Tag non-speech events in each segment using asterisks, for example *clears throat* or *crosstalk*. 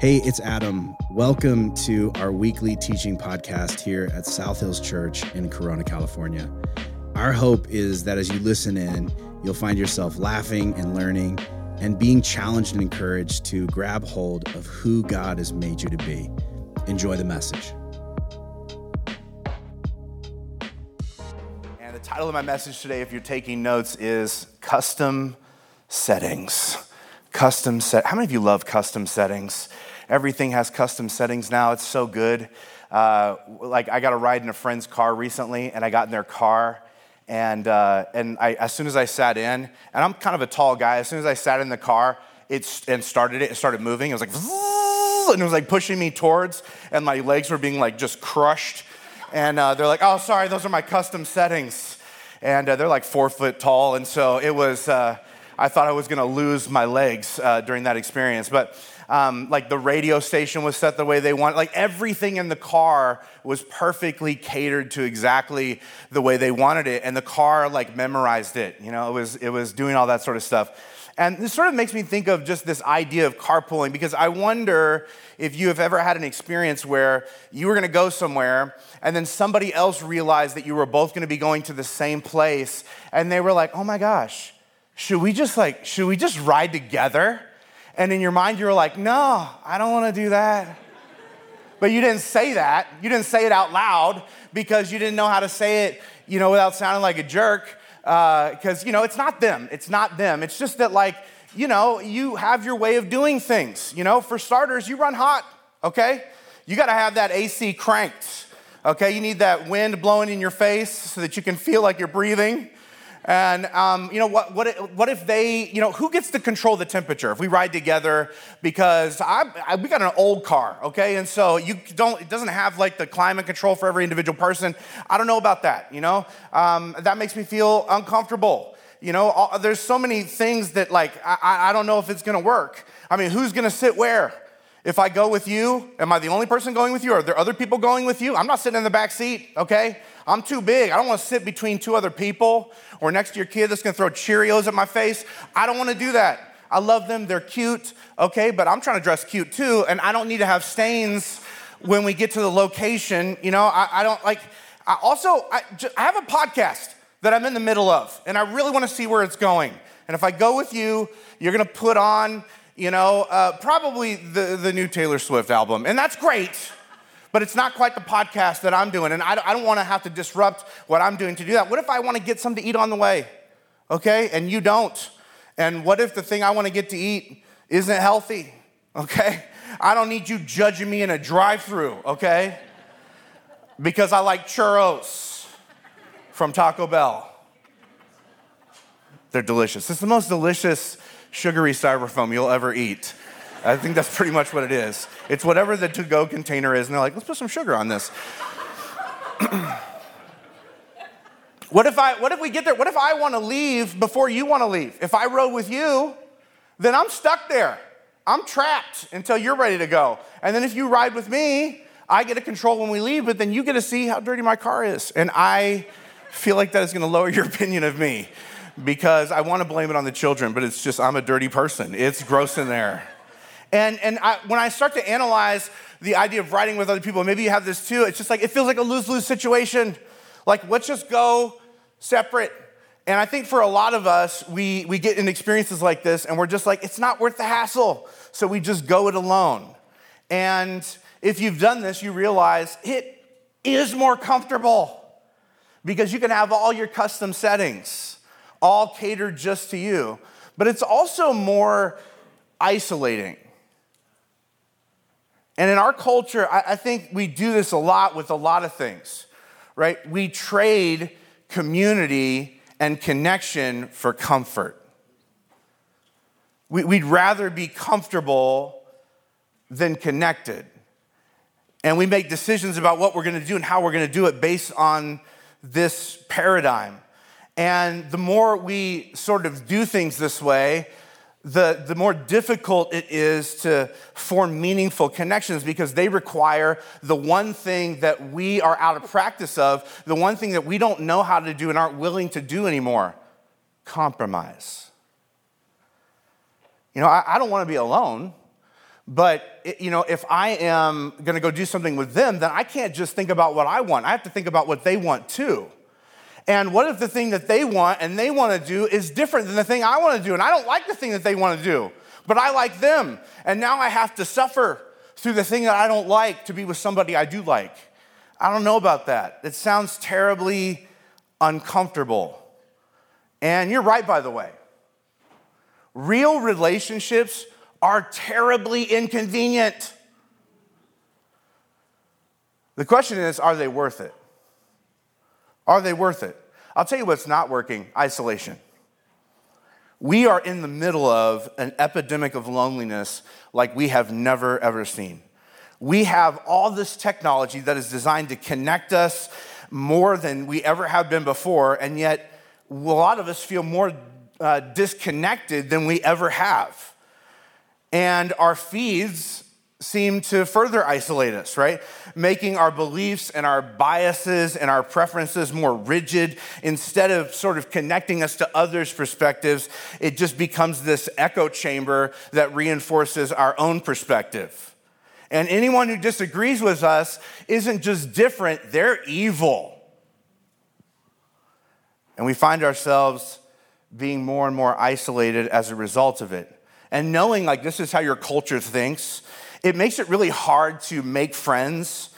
Hey, it's Adam. Welcome to our weekly teaching podcast here at South Hills Church in Corona, California. Our hope is that as you listen in, you'll find yourself laughing and learning and being challenged and encouraged to grab hold of who God has made you to be. Enjoy the message. And the title of my message today, if you're taking notes, is Custom Settings. Custom set. How many of you love custom settings? Everything has custom settings now. It's so good. Uh, like I got a ride in a friend's car recently, and I got in their car, and uh, and I, as soon as I sat in, and I'm kind of a tall guy. As soon as I sat in the car, it and started it, it started moving. It was like, and it was like pushing me towards, and my legs were being like just crushed. And uh, they're like, "Oh, sorry, those are my custom settings." And uh, they're like four foot tall, and so it was. I thought I was going to lose my legs uh, during that experience, but um, like the radio station was set the way they wanted. Like everything in the car was perfectly catered to exactly the way they wanted it, and the car like memorized it. You know, it was it was doing all that sort of stuff. And this sort of makes me think of just this idea of carpooling because I wonder if you have ever had an experience where you were going to go somewhere and then somebody else realized that you were both going to be going to the same place and they were like, "Oh my gosh, should we just like should we just ride together?" And in your mind, you're like, no, I don't want to do that. But you didn't say that. You didn't say it out loud because you didn't know how to say it, you know, without sounding like a jerk. Because, uh, you know, it's not them. It's not them. It's just that, like, you know, you have your way of doing things. You know, for starters, you run hot, okay? You got to have that AC cranked, okay? You need that wind blowing in your face so that you can feel like you're breathing. And um, you know what, what? If, what if they? You know, who gets to control the temperature if we ride together? Because I, I, we got an old car, okay, and so you don't. It doesn't have like the climate control for every individual person. I don't know about that. You know, um, that makes me feel uncomfortable. You know, all, there's so many things that like I, I don't know if it's to work. I mean, who's to sit where? If I go with you, am I the only person going with you? Are there other people going with you? I'm not sitting in the back seat, okay? I'm too big. I don't want to sit between two other people or next to your kid that's going to throw Cheerios at my face. I don't want to do that. I love them. They're cute, okay? But I'm trying to dress cute too, and I don't need to have stains when we get to the location. You know, I, I don't like, I also, I, I have a podcast that I'm in the middle of, and I really want to see where it's going. And if I go with you, you're going to put on, you know, uh, probably the, the new Taylor Swift album, and that's great but it's not quite the podcast that I'm doing. And I don't want to have to disrupt what I'm doing to do that. What if I want to get something to eat on the way? Okay? And you don't. And what if the thing I want to get to eat isn't healthy? Okay? I don't need you judging me in a drive through, okay? Because I like churros from Taco Bell. They're delicious. It's the most delicious sugary styrofoam you'll ever eat. I think that's pretty much what it is. It's whatever the to go container is, and they're like, let's put some sugar on this. *clears throat* what, if I, what if we get there? What if I want to leave before you want to leave? If I rode with you, then I'm stuck there. I'm trapped until you're ready to go. And then if you ride with me, I get to control when we leave, but then you get to see how dirty my car is. And I feel like that is going to lower your *laughs* opinion of me because I want to blame it on the children, but it's just I'm a dirty person. It's gross in there. And, and I, when I start to analyze the idea of writing with other people, maybe you have this too, it's just like, it feels like a lose lose situation. Like, let's just go separate. And I think for a lot of us, we, we get in experiences like this and we're just like, it's not worth the hassle. So we just go it alone. And if you've done this, you realize it is more comfortable because you can have all your custom settings, all catered just to you. But it's also more isolating. And in our culture, I, think we do this a lot with a lot of things, right? We trade community and connection for comfort. We, we'd rather be comfortable than connected. And we make decisions about what we're gonna do and how we're gonna do it based on this paradigm. And the more we sort of do things this way, the, the more difficult it is to form meaningful connections because they require the one thing that we are out of practice of, the one thing that we don't know how to do and aren't willing to do anymore compromise. You know, I, I don't want to be alone, But you know, if I am going to go do something with them, then I can't just think about what I want. I have to think about what they want too. And what if the thing that they want and they want to do is different than the thing I want to do? And I don't like the thing that they want to do, but I like them. And now I have to suffer through the thing that I don't like to be with somebody I do like. I don't know about that. It sounds terribly uncomfortable. And you're right, by the way. Real relationships are terribly inconvenient. The question is are they worth it? Are they worth it? I'll tell you what's not working isolation. We are in the middle of an epidemic of loneliness like we have never, ever seen. We have all this technology that is designed to connect us more than we ever have been before, and yet a lot of us feel more uh, disconnected than we ever have. And our feeds seem to further isolate us, right? Making our beliefs and our biases and our preferences more rigid. Instead of sort of connecting us to others' perspectives, it just becomes this echo chamber that reinforces our own perspective. And anyone who disagrees with us isn't just different, they're evil. And we find ourselves being more and more isolated as a result of it. And knowing like this is how your culture thinks, it makes it really hard to make friends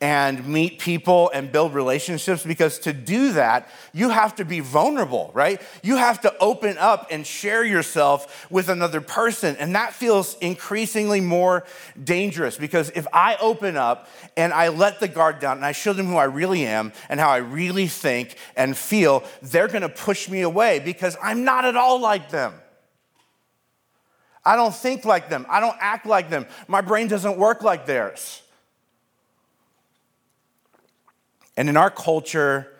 and meet people and build relationships because to do that, you have to be vulnerable, right? You have to open up and share yourself with another person. And that feels increasingly more dangerous because if I open up and I let the guard down and I show them who I really am and how I really think and feel, they're gonna push me away because I'm not at all like them. I don't think like them. I don't act like them. My brain doesn't work like theirs. And in our culture,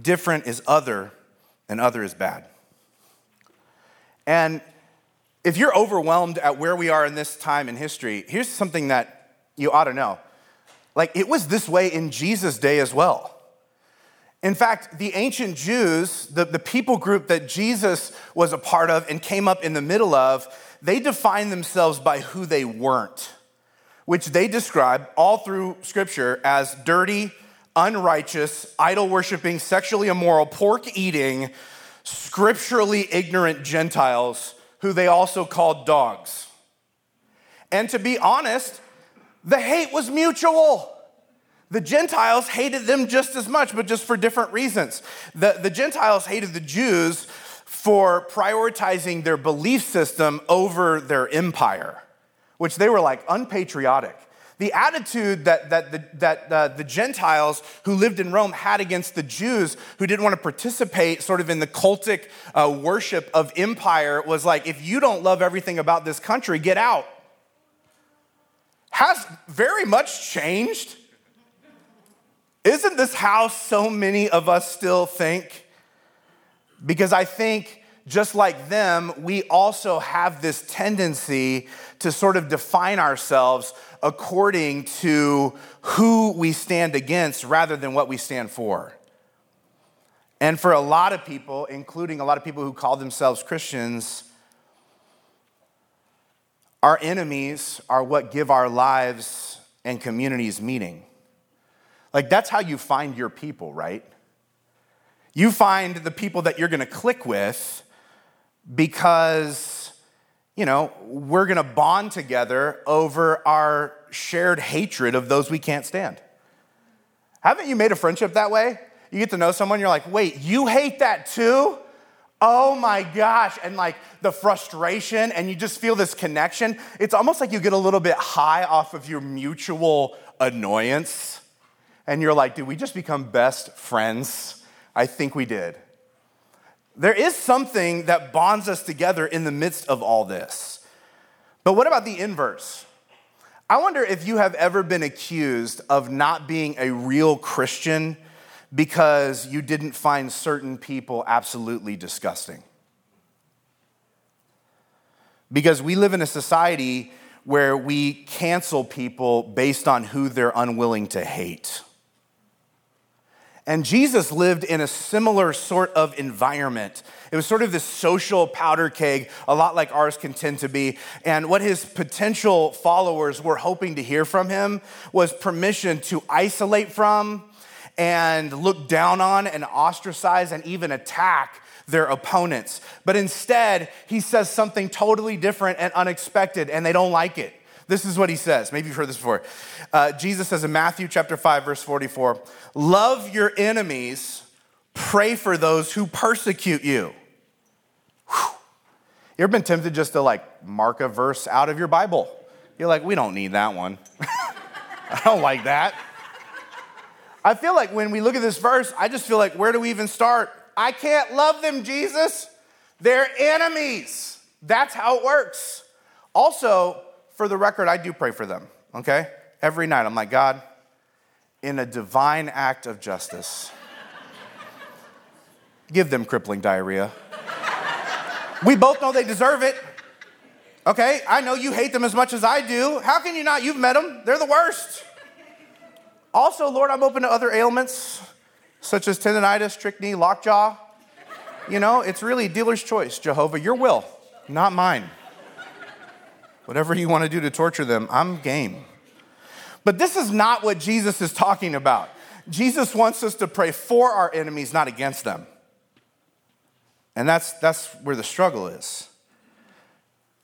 different is other and other is bad. And if you're overwhelmed at where we are in this time in history, here's something that you ought to know. Like, it was this way in Jesus' day as well. In fact, the ancient Jews, the, the people group that Jesus was a part of and came up in the middle of, they defined themselves by who they weren't, which they describe all through scripture as dirty, unrighteous, idol worshiping, sexually immoral, pork eating, scripturally ignorant Gentiles who they also called dogs. And to be honest, the hate was mutual. The Gentiles hated them just as much, but just for different reasons. The, the Gentiles hated the Jews for prioritizing their belief system over their empire, which they were like unpatriotic. The attitude that, that, the, that uh, the Gentiles who lived in Rome had against the Jews who didn't want to participate sort of in the cultic uh, worship of empire was like, if you don't love everything about this country, get out. Has very much changed. Isn't this how so many of us still think? Because I think, just like them, we also have this tendency to sort of define ourselves according to who we stand against rather than what we stand for. And for a lot of people, including a lot of people who call themselves Christians, our enemies are what give our lives and communities meaning. Like, that's how you find your people, right? You find the people that you're gonna click with because, you know, we're gonna bond together over our shared hatred of those we can't stand. Haven't you made a friendship that way? You get to know someone, you're like, wait, you hate that too? Oh my gosh. And like the frustration, and you just feel this connection. It's almost like you get a little bit high off of your mutual annoyance. And you're like, did we just become best friends? I think we did. There is something that bonds us together in the midst of all this. But what about the inverse? I wonder if you have ever been accused of not being a real Christian because you didn't find certain people absolutely disgusting. Because we live in a society where we cancel people based on who they're unwilling to hate. And Jesus lived in a similar sort of environment. It was sort of this social powder keg, a lot like ours can tend to be. And what his potential followers were hoping to hear from him was permission to isolate from and look down on and ostracize and even attack their opponents. But instead, he says something totally different and unexpected, and they don't like it. This is what he says. Maybe you've heard this before. Uh, Jesus says in Matthew chapter 5, verse 44 Love your enemies, pray for those who persecute you. Whew. You ever been tempted just to like mark a verse out of your Bible? You're like, we don't need that one. *laughs* I don't like that. I feel like when we look at this verse, I just feel like, where do we even start? I can't love them, Jesus. They're enemies. That's how it works. Also, for the record, I do pray for them, okay? Every night, I'm like, God, in a divine act of justice, give them crippling diarrhea. we both know they deserve it. Okay, I know you hate them as much as I do. How can you not? You've met them, they're the worst. Also, Lord, I'm open to other ailments such as tendonitis, strychnine, lockjaw. You know, it's really dealer's choice, Jehovah, your will, not mine. Whatever you want to do to torture them, I'm game. But this is not what Jesus is talking about. Jesus wants us to pray for our enemies, not against them. And that's, that's where the struggle is.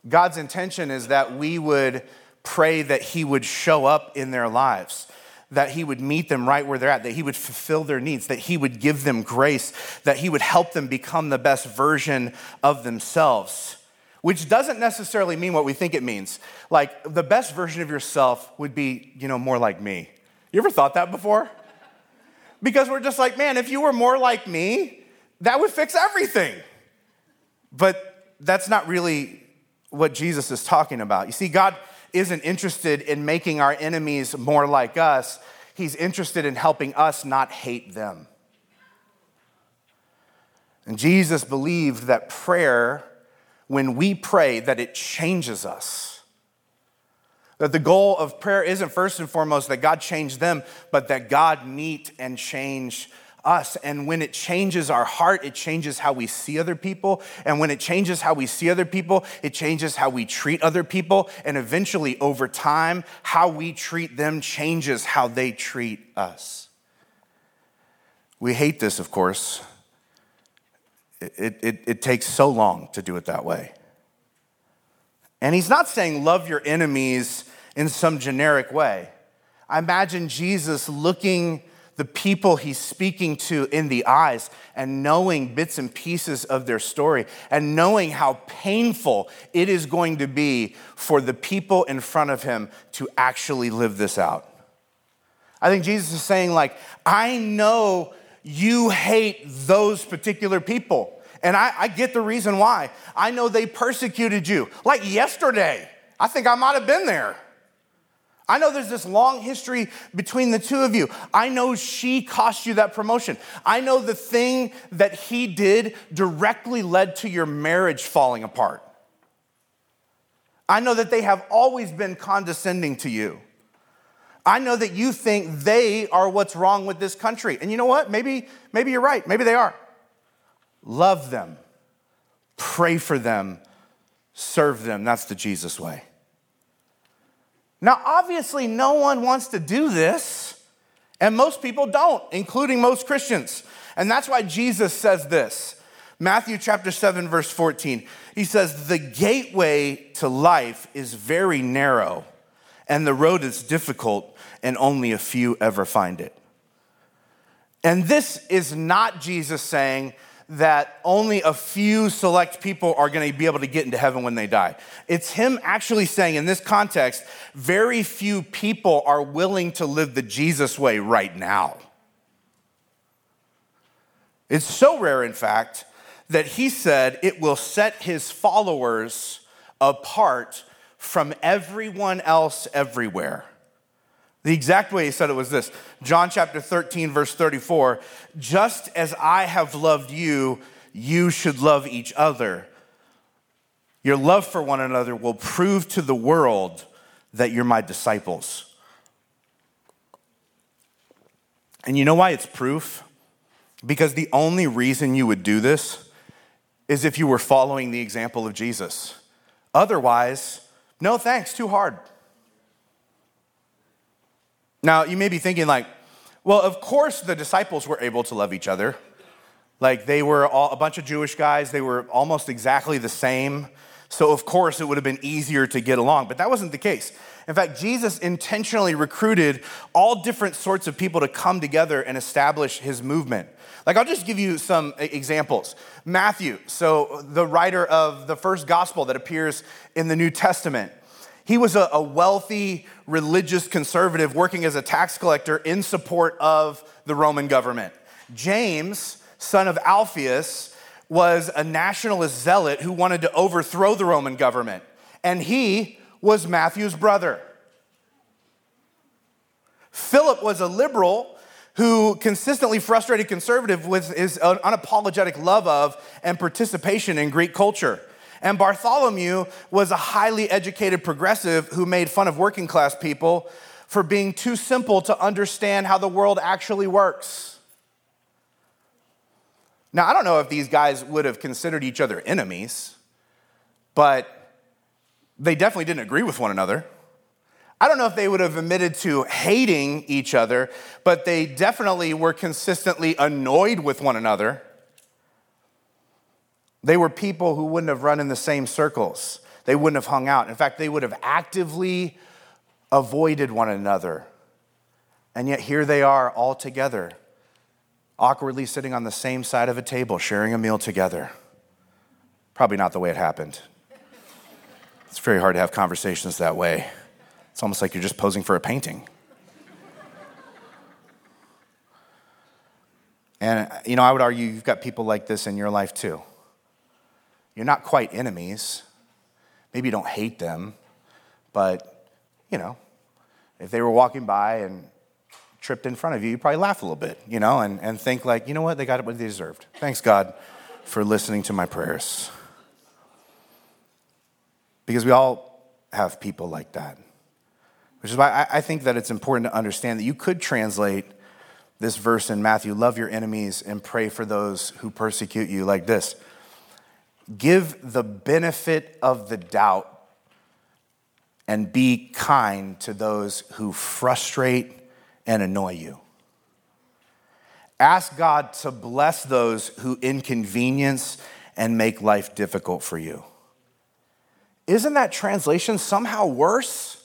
God's intention is that we would pray that He would show up in their lives, that He would meet them right where they're at, that He would fulfill their needs, that He would give them grace, that He would help them become the best version of themselves which doesn't necessarily mean what we think it means. Like the best version of yourself would be, you know, more like me. You ever thought that before? Because we're just like, man, if you were more like me, that would fix everything. But that's not really what Jesus is talking about. You see, God isn't interested in making our enemies more like us, He's interested in helping us not hate them. And Jesus believed that prayer when we pray that it changes us. That the goal of prayer isn't first and foremost that God change them, but that God meet and change us. And when it changes our heart, it changes how we see other people. And when it changes how we see other people, it changes how we treat other people. And eventually, over time, how we treat them changes how they treat us. We hate this, of course, it, it, it takes so long to do it that way. And he's not saying love your enemies in some generic way. I imagine Jesus looking the people he's speaking to in the eyes and knowing bits and pieces of their story and knowing how painful it is going to be for the people in front of him to actually live this out. I think Jesus is saying, like, I know you hate those particular people. And I, I get the reason why. I know they persecuted you. Like yesterday, I think I might have been there. I know there's this long history between the two of you. I know she cost you that promotion. I know the thing that he did directly led to your marriage falling apart. I know that they have always been condescending to you. I know that you think they are what's wrong with this country. And you know what? Maybe, maybe you're right. Maybe they are love them, pray for them, serve them. That's the Jesus way. Now, obviously, no one wants to do this, and most people don't, including most Christians. And that's why Jesus says this Matthew chapter 7, verse 14. He says, The gateway to life is very narrow, and the road is difficult, and only a few ever find it. And this is not Jesus saying, that only a few select people are going to be able to get into heaven when they die. It's him actually saying, in this context, very few people are willing to live the Jesus way right now. It's so rare, in fact, that he said it will set his followers apart from everyone else everywhere. The exact way he said it was this John chapter 13, verse 34 Just as I have loved you, you should love each other. Your love for one another will prove to the world that you're my disciples. And you know why it's proof? Because the only reason you would do this is if you were following the example of Jesus. Otherwise, no thanks, too hard. Now, you may be thinking, like, well, of course the disciples were able to love each other. Like, they were all, a bunch of Jewish guys, they were almost exactly the same. So, of course, it would have been easier to get along, but that wasn't the case. In fact, Jesus intentionally recruited all different sorts of people to come together and establish his movement. Like, I'll just give you some examples. Matthew, so the writer of the first gospel that appears in the New Testament, he was a, a wealthy religious conservative working as a tax collector in support of the Roman government. James, son of Alphaeus, was a nationalist zealot who wanted to overthrow the Roman government. And he was Matthew's brother. Philip was a liberal who consistently frustrated conservative with his unapologetic love of and participation in Greek culture. And Bartholomew was a highly educated progressive who made fun of working class people for being too simple to understand how the world actually works. Now, I don't know if these guys would have considered each other enemies, but they definitely didn't agree with one another. I don't know if they would have admitted to hating each other, but they definitely were consistently annoyed with one another. They were people who wouldn't have run in the same circles. They wouldn't have hung out. In fact, they would have actively avoided one another. And yet here they are all together, awkwardly sitting on the same side of a table, sharing a meal together. Probably not the way it happened. It's very hard to have conversations that way. It's almost like you're just posing for a painting. And, you know, I would argue you've got people like this in your life too. You're not quite enemies. Maybe you don't hate them, but, you know, if they were walking by and tripped in front of you, you'd probably laugh a little bit, you know, and, and think, like, you know what, they got what they deserved. Thanks, God, for listening to my prayers. Because we all have people like that. Which is why I, think that it's important to understand that you could translate this verse in Matthew love your enemies and pray for those who persecute you like this give the benefit of the doubt and be kind to those who frustrate and annoy you. Ask God to bless those who inconvenience and make life difficult for you. Isn't that translation somehow worse?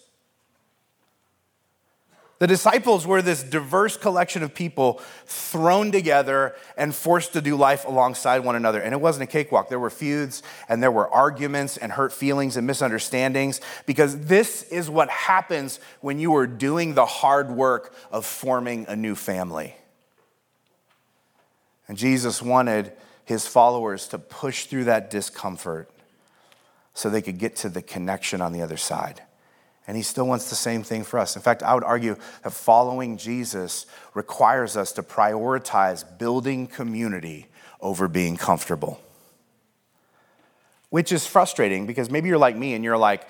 The disciples were this diverse collection of people thrown together and forced to do life alongside one another. And it wasn't a cakewalk. There were feuds and there were arguments and hurt feelings and misunderstandings because this is what happens when you are doing the hard work of forming a new family. And Jesus wanted his followers to push through that discomfort so they could get to the connection on the other side. And he still wants the same thing for us. In fact, I would argue that following Jesus requires us to prioritize building community over being comfortable. Which is frustrating because maybe you're like me and you're like,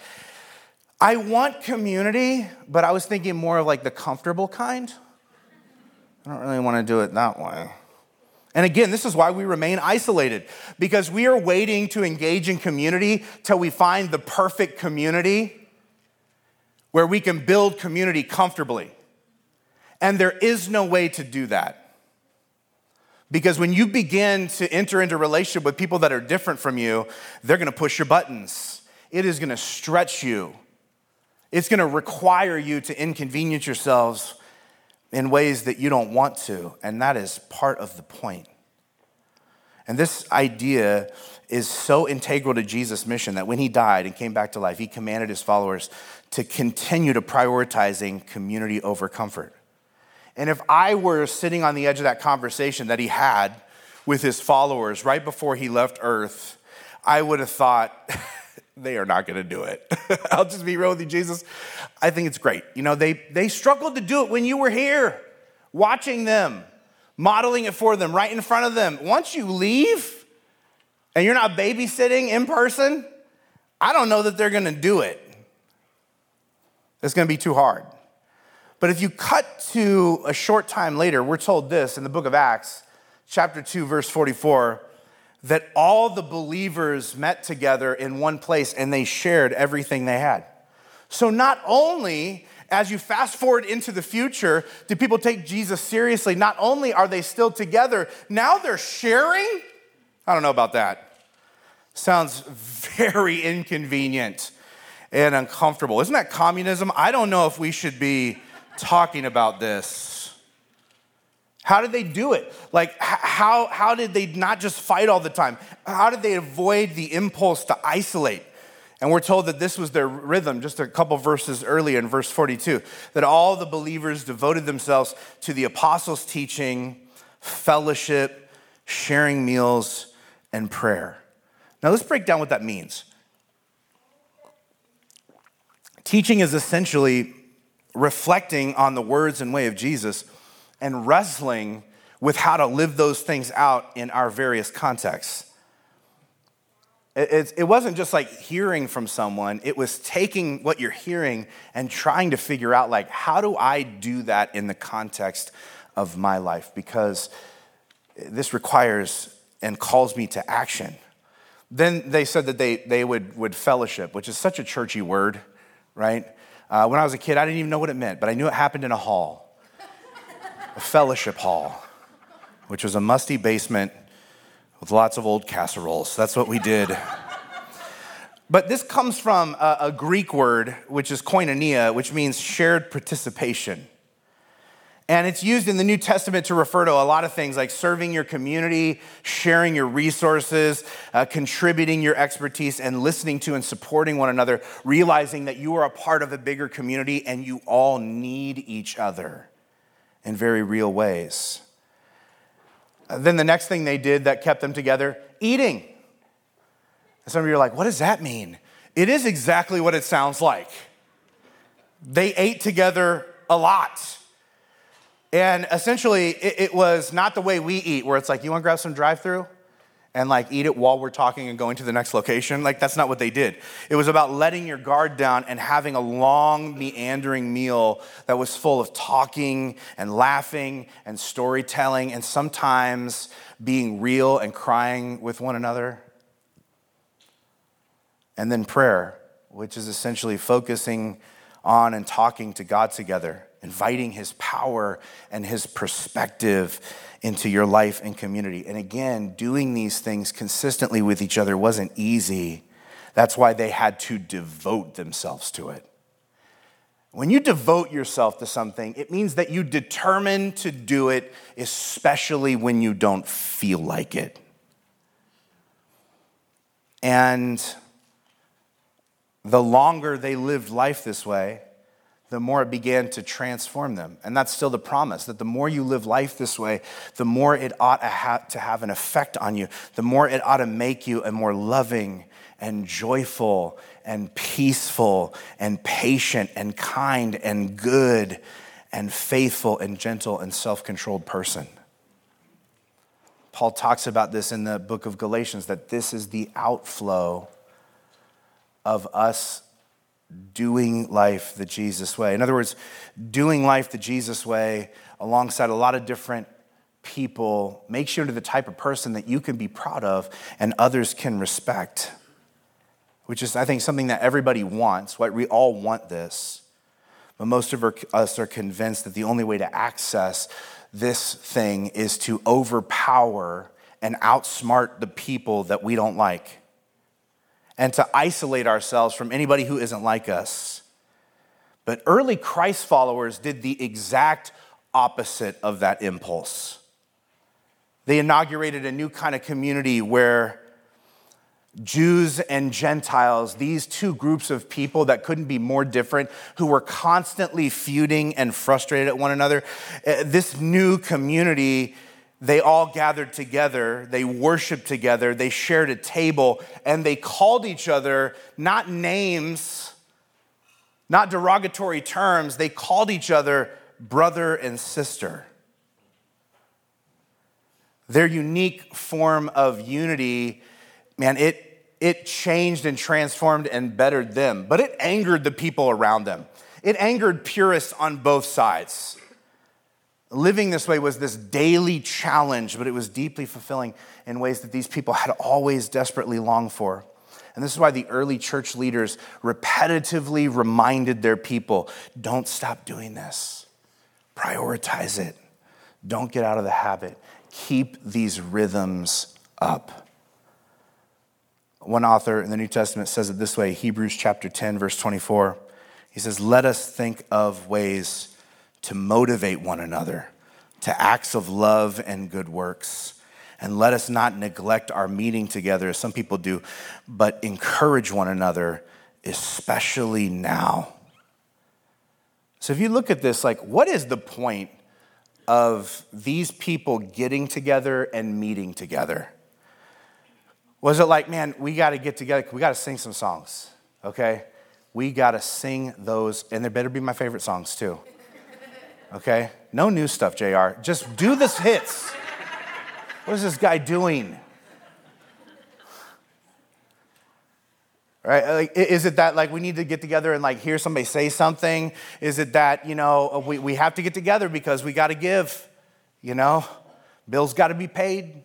I want community, but I was thinking more of like the comfortable kind. I don't really want to do it that way. And again, this is why we remain isolated because we are waiting to engage in community till we find the perfect community where we can build community comfortably. And there is no way to do that. Because when you begin to enter into relationship with people that are different from you, they're gonna push your buttons. It is gonna stretch you. It's gonna require you to inconvenience yourselves in ways that you don't want to. And that is part of the point. And this idea is so integral to Jesus' mission that when he died and came back to life, he commanded his followers to continue to prioritizing community over comfort. And if I were sitting on the edge of that conversation that he had with his followers right before he left Earth, I would have thought, *laughs* they are not going to do it. *laughs* I'll just be real with you, Jesus. I think it's great. You know, they, they struggled to do it when you were here, watching them, modeling it for them right in front of them. Once you leave and you're not babysitting in person, I don't know that they're going to do it. It's going to be too hard. But if you cut to a short time later, we're told this in the book of Acts, chapter 2, verse 44, that all the believers met together in one place and they shared everything they had. So not only as you fast forward into the future, do people take Jesus seriously? Not only are they still together, now they're sharing? I don't know about that. Sounds very inconvenient and uncomfortable. Isn't that communism? I don't know if we should be talking about this. How did they do it? Like, how, how did they not just fight all the time? How did they avoid the impulse to isolate? And we're told that this was their rhythm just a couple verses earlier in verse 42 that all the believers devoted themselves to the apostles' teaching, fellowship, sharing meals, and prayer. Now, let's break down what that means. Teaching is essentially reflecting on the words and way of Jesus and wrestling with how to live those things out in our various contexts. It, wasn't just like hearing from someone, it was taking what you're hearing and trying to figure out, like, how do I do that in the context of my life? Because this requires and calls me to action. Then they said that they, they would, would fellowship, which is such a churchy word, right? Uh, when I was a kid, I didn't even know what it meant, but I knew it happened in a hall, a fellowship hall, which was a musty basement with lots of old casseroles. That's what we did. but this comes from a, a Greek word, which is koinonia, which means shared participation. And it's used in the New Testament to refer to a lot of things like serving your community, sharing your resources, uh, contributing your expertise, and listening to and supporting one another, realizing that you are a part of a bigger community and you all need each other in very real ways. Uh, then the next thing they did that kept them together eating. some of you are like, what does that mean? It is exactly what it sounds like. They ate together a lot. And essentially, it, it, was not the way we eat, where it's like, you want to grab some drive through? And like eat it while we're talking and going to the next location. Like, that's not what they did. It was about letting your guard down and having a long, meandering meal that was full of talking and laughing and storytelling and sometimes being real and crying with one another. And then prayer, which is essentially focusing on and talking to God together inviting his power and his perspective into your life and community. And again, doing these things consistently with each other wasn't easy. That's why they had to devote themselves to it. When you devote yourself to something, it means that you determine to do it, especially when you don't feel like it. And the longer they lived life this way, the more it began to transform them. And that's still the promise that the more you live life this way, the more it ought to have an effect on you, the more it ought to make you a more loving and joyful and peaceful and patient and kind and good and faithful and gentle and self controlled person. Paul talks about this in the book of Galatians that this is the outflow of us doing life the Jesus way. In other words, doing life the Jesus way alongside a lot of different people makes you into the type of person that you can be proud of and others can respect, which is, I think, something that everybody wants. Right? We all want this. But most of us are convinced that the only way to access this thing is to overpower and outsmart the people that we don't like and to isolate ourselves from anybody who isn't like us. But early Christ followers did the exact opposite of that impulse. They inaugurated a new kind of community where Jews and Gentiles, these two groups of people that couldn't be more different, who were constantly feuding and frustrated at one another, eh, this new community they all gathered together, they worshiped together, they shared a table, and they called each other not names, not derogatory terms, they called each other brother and sister. Their unique form of unity, man, it, it changed and transformed and bettered them, but it angered the people around them. It angered purists on both sides. Living this way was this daily challenge, but it was deeply fulfilling in ways that these people had always desperately longed for. And this is why the early church leaders repetitively reminded their people don't stop doing this, prioritize it, don't get out of the habit, keep these rhythms up. One author in the New Testament says it this way Hebrews chapter 10, verse 24. He says, Let us think of ways to motivate one another to acts of love and good works. And let us not neglect our meeting together as some people do, but encourage one another, especially now. So if you look at this, like, what is the point of these people getting together and meeting together? Was it like, man, we got to get together, we got to sing some songs, okay? We got to sing those, and they better be my favorite songs too, okay? No new stuff, JR. Just do this hits. What is this guy doing? Right? Like, is it that like we need to get together and like hear somebody say something? Is it that, you know, uh, we, we have to get together because we got to give, you know? Bills got to be paid.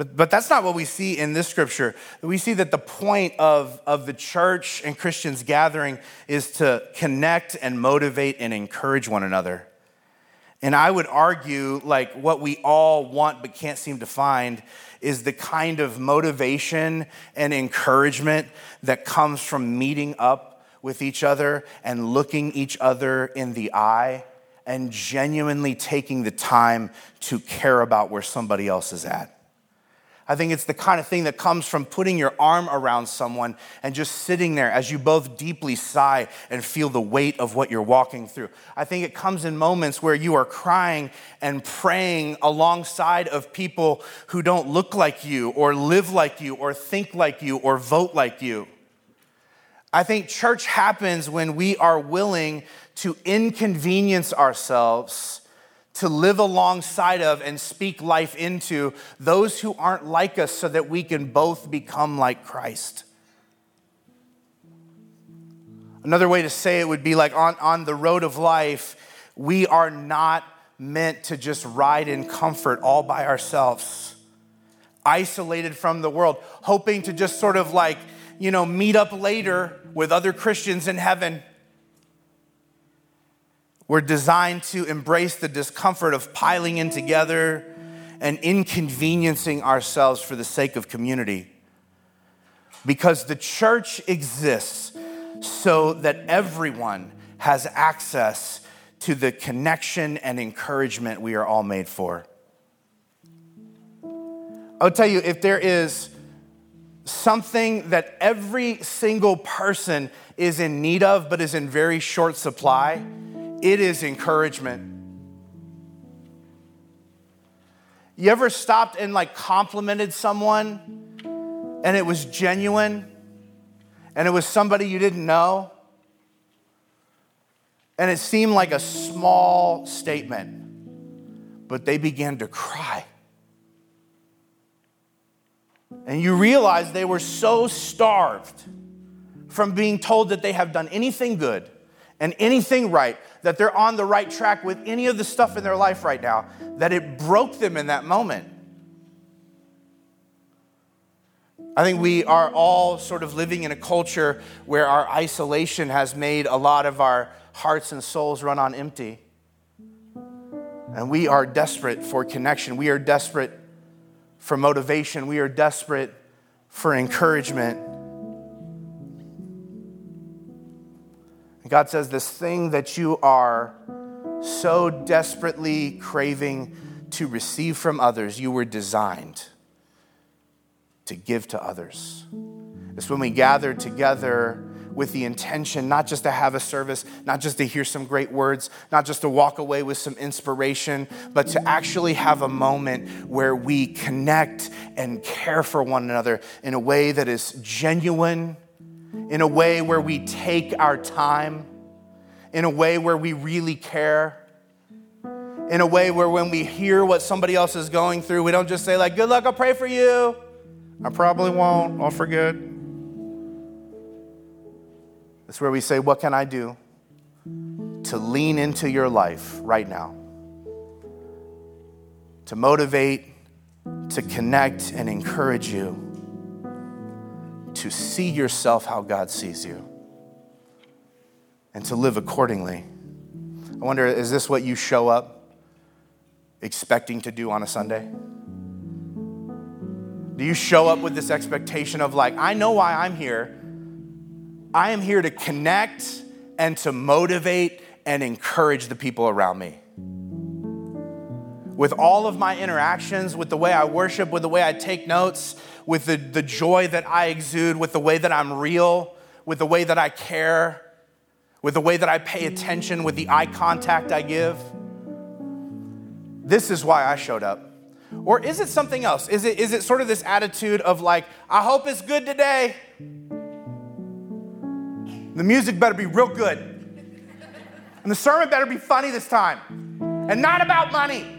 But, but that's not what we see in this scripture. We see that the point of, of the church and Christians gathering is to connect and motivate and encourage one another. And I would argue, like, what we all want but can't seem to find is the kind of motivation and encouragement that comes from meeting up with each other and looking each other in the eye and genuinely taking the time to care about where somebody else is at. I think it's the kind of thing that comes from putting your arm around someone and just sitting there as you both deeply sigh and feel the weight of what you're walking through. I think it comes in moments where you are crying and praying alongside of people who don't look like you or live like you or think like you or vote like you. I think church happens when we are willing to inconvenience ourselves to live alongside of and speak life into those who aren't like us so that we can both become like Christ. Another way to say it would be like on, on the road of life, we are not meant to just ride in comfort all by ourselves, isolated from the world, hoping to just sort of like, you know, meet up later with other Christians in heaven we're designed to embrace the discomfort of piling in together and inconveniencing ourselves for the sake of community. Because the church exists so that everyone has access to the connection and encouragement we are all made for. I'll tell you, if there is something that every single person is in need of, but is in very short supply, it is encouragement. You ever stopped and like complimented someone and it was genuine and it was somebody you didn't know? And it seemed like a small statement, but they began to cry. And you realize they were so starved from being told that they have done anything good and anything right, that they're on the right track with any of the stuff in their life right now, that it broke them in that moment. I think we are all sort of living in a culture where our isolation has made a lot of our hearts and souls run on empty. And we are desperate for connection. We are desperate for motivation. We are desperate for encouragement. God says, This thing that you are so desperately craving to receive from others, you were designed to give to others. It's when we gather together with the intention not just to have a service, not just to hear some great words, not just to walk away with some inspiration, but to actually have a moment where we connect and care for one another in a way that is genuine in a way where we take our time, in a way where we really care, in a way where when we hear what somebody else is going through, we don't just say, like, good luck, I'll pray for you. I probably won't, I'll forget. It's where we say, what can I do to lean into your life right now, to motivate, to connect, and encourage you to see yourself how God sees you and to live accordingly. I wonder, is this what you show up expecting to do on a Sunday? Do you show up with this expectation of, like, I know why I'm here? I am here to connect and to motivate and encourage the people around me. With all of my interactions, with the way I worship, with the way I take notes, with the, the joy that I exude, with the way that I'm real, with the way that I care, with the way that I pay attention, with the eye contact I give. This is why I showed up. Or is it something else? Is it, is it sort of this attitude of like, I hope it's good today? The music better be real good. And the sermon better be funny this time. And not about money.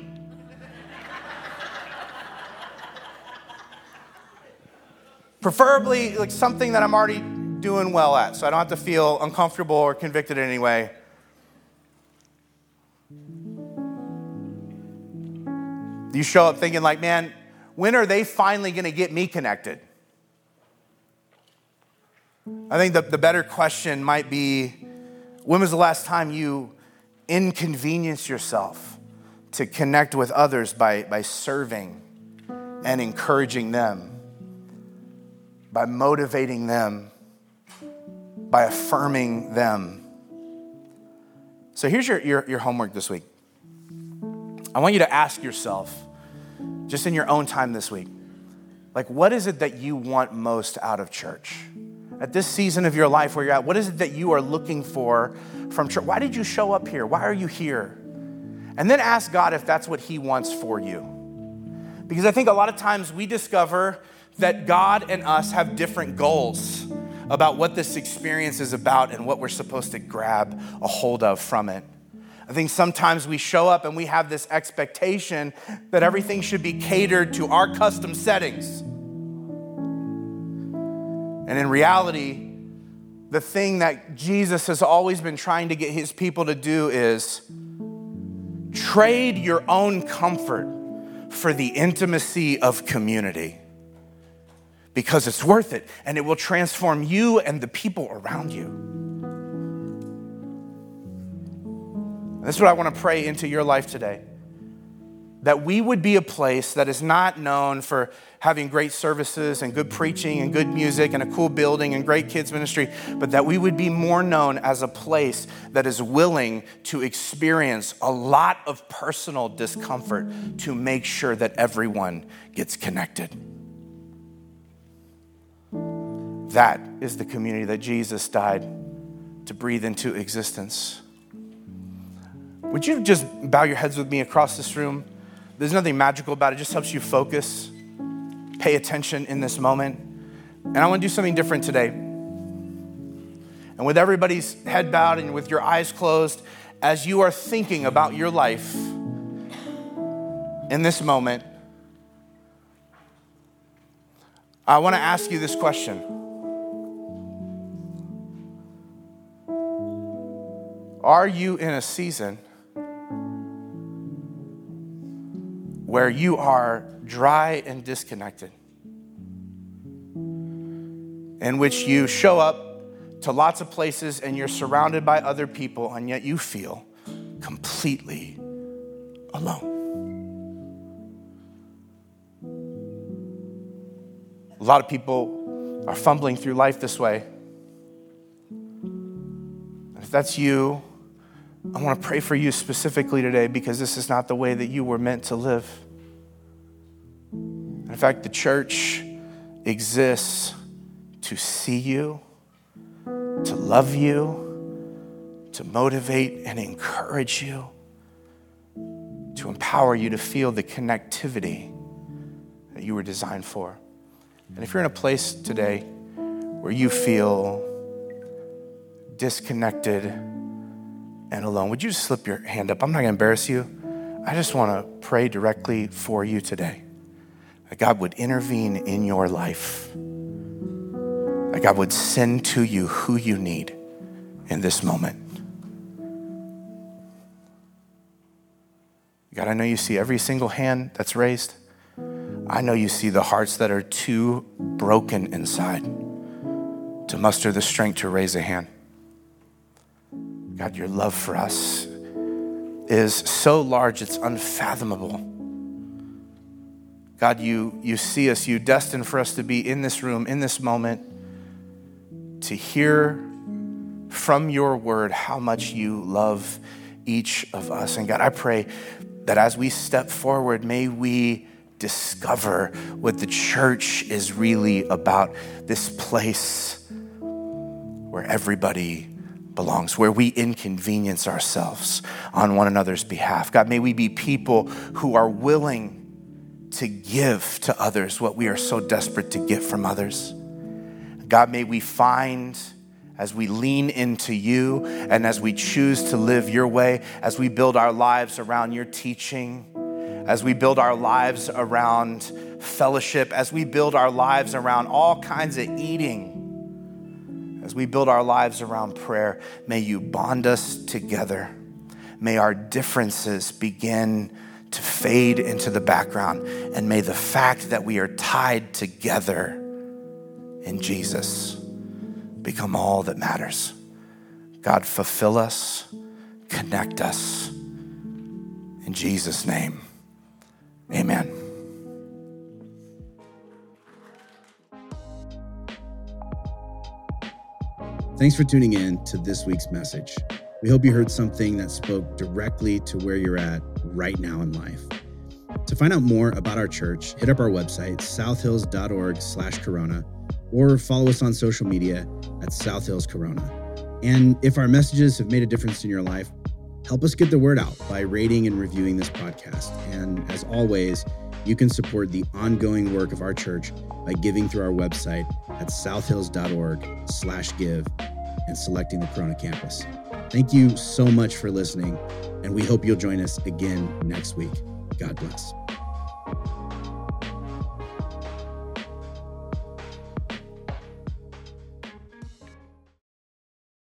Preferably like something that I'm already doing well at, so I don't have to feel uncomfortable or convicted in any way. You show up thinking, like, man, when are they finally going to get me connected? I think the, the better question might be when was the last time you inconvenienced yourself to connect with others by, by serving and encouraging them? By motivating them, by affirming them. So here's your, your, your, homework this week. I want you to ask yourself, just in your own time this week, like, what is it that you want most out of church? At this season of your life where you're at, what is it that you are looking for from church? Why did you show up here? Why are you here? And then ask God if that's what He wants for you. Because I think a lot of times we discover that God and us have different goals about what this experience is about and what we're supposed to grab a hold of from it. I think sometimes we show up and we have this expectation that everything should be catered to our custom settings. And in reality, the thing that Jesus has always been trying to get his people to do is trade your own comfort for the intimacy of community because it's worth it and it will transform you and the people around you. This is what I want to pray into your life today. That we would be a place that is not known for having great services and good preaching and good music and a cool building and great kids' ministry, but that we would be more known as a place that is willing to experience a lot of personal discomfort to make sure that everyone gets connected. That is the community that Jesus died to breathe into existence. Would you just bow your heads with me across this room? There's nothing magical about it, it just helps you focus, pay attention in this moment. And I want to do something different today. And with everybody's head bowed and with your eyes closed, as you are thinking about your life in this moment, I want to ask you this question. Are you in a season where you are dry and disconnected? In which you show up to lots of places and you're surrounded by other people, and yet you feel completely alone. A lot of people are fumbling through life this way. If that's you, I want to pray for you specifically today because this is not the way that you were meant to live. In fact, the church exists to see you, to love you, to motivate and encourage you, to empower you to feel the connectivity that you were designed for. And if you're in a place today where you feel disconnected, and alone. Would you just slip your hand up? I'm not going to embarrass you. I just want to pray directly for you today. That God would intervene in your life. That God would send to you who you need in this moment. God, I know you see every single hand that's raised. I know you see the hearts that are too broken inside to muster the strength to raise a hand. God, your love for us is so large, it's unfathomable. God, you, you see us, you destined for us to be in this room, in this moment, to hear from your word how much you love each of us. And God, I pray that as we step forward, may we discover what the church is really about this place where everybody belongs, where we inconvenience ourselves on one another's behalf. God, may we be people who are willing to give to others what we are so desperate to get from others. God, may we find as we lean into you and as we choose to live your way, as we build our lives around your teaching, as we build our lives around fellowship, as we build our lives around all kinds of eating as we build our lives around prayer, may you bond us together. May our differences begin to fade into the background. And may the fact that we are tied together in Jesus become all that matters. God, fulfill us, connect us. In Jesus' name, amen. Thanks for tuning in to this week's message. We hope you heard something that spoke directly to where you're at right now in life. To find out more about our church, hit up our website, southhills.org slash corona, or follow us on social media at Southhills Corona. And if our messages have made a difference in your life, help us get the word out by rating and reviewing this podcast. And as always, you can support the ongoing work of our church by giving through our website at southhills.org slash give and selecting the Corona campus. Thank you so much for listening, and we hope you'll join us again next week. God bless.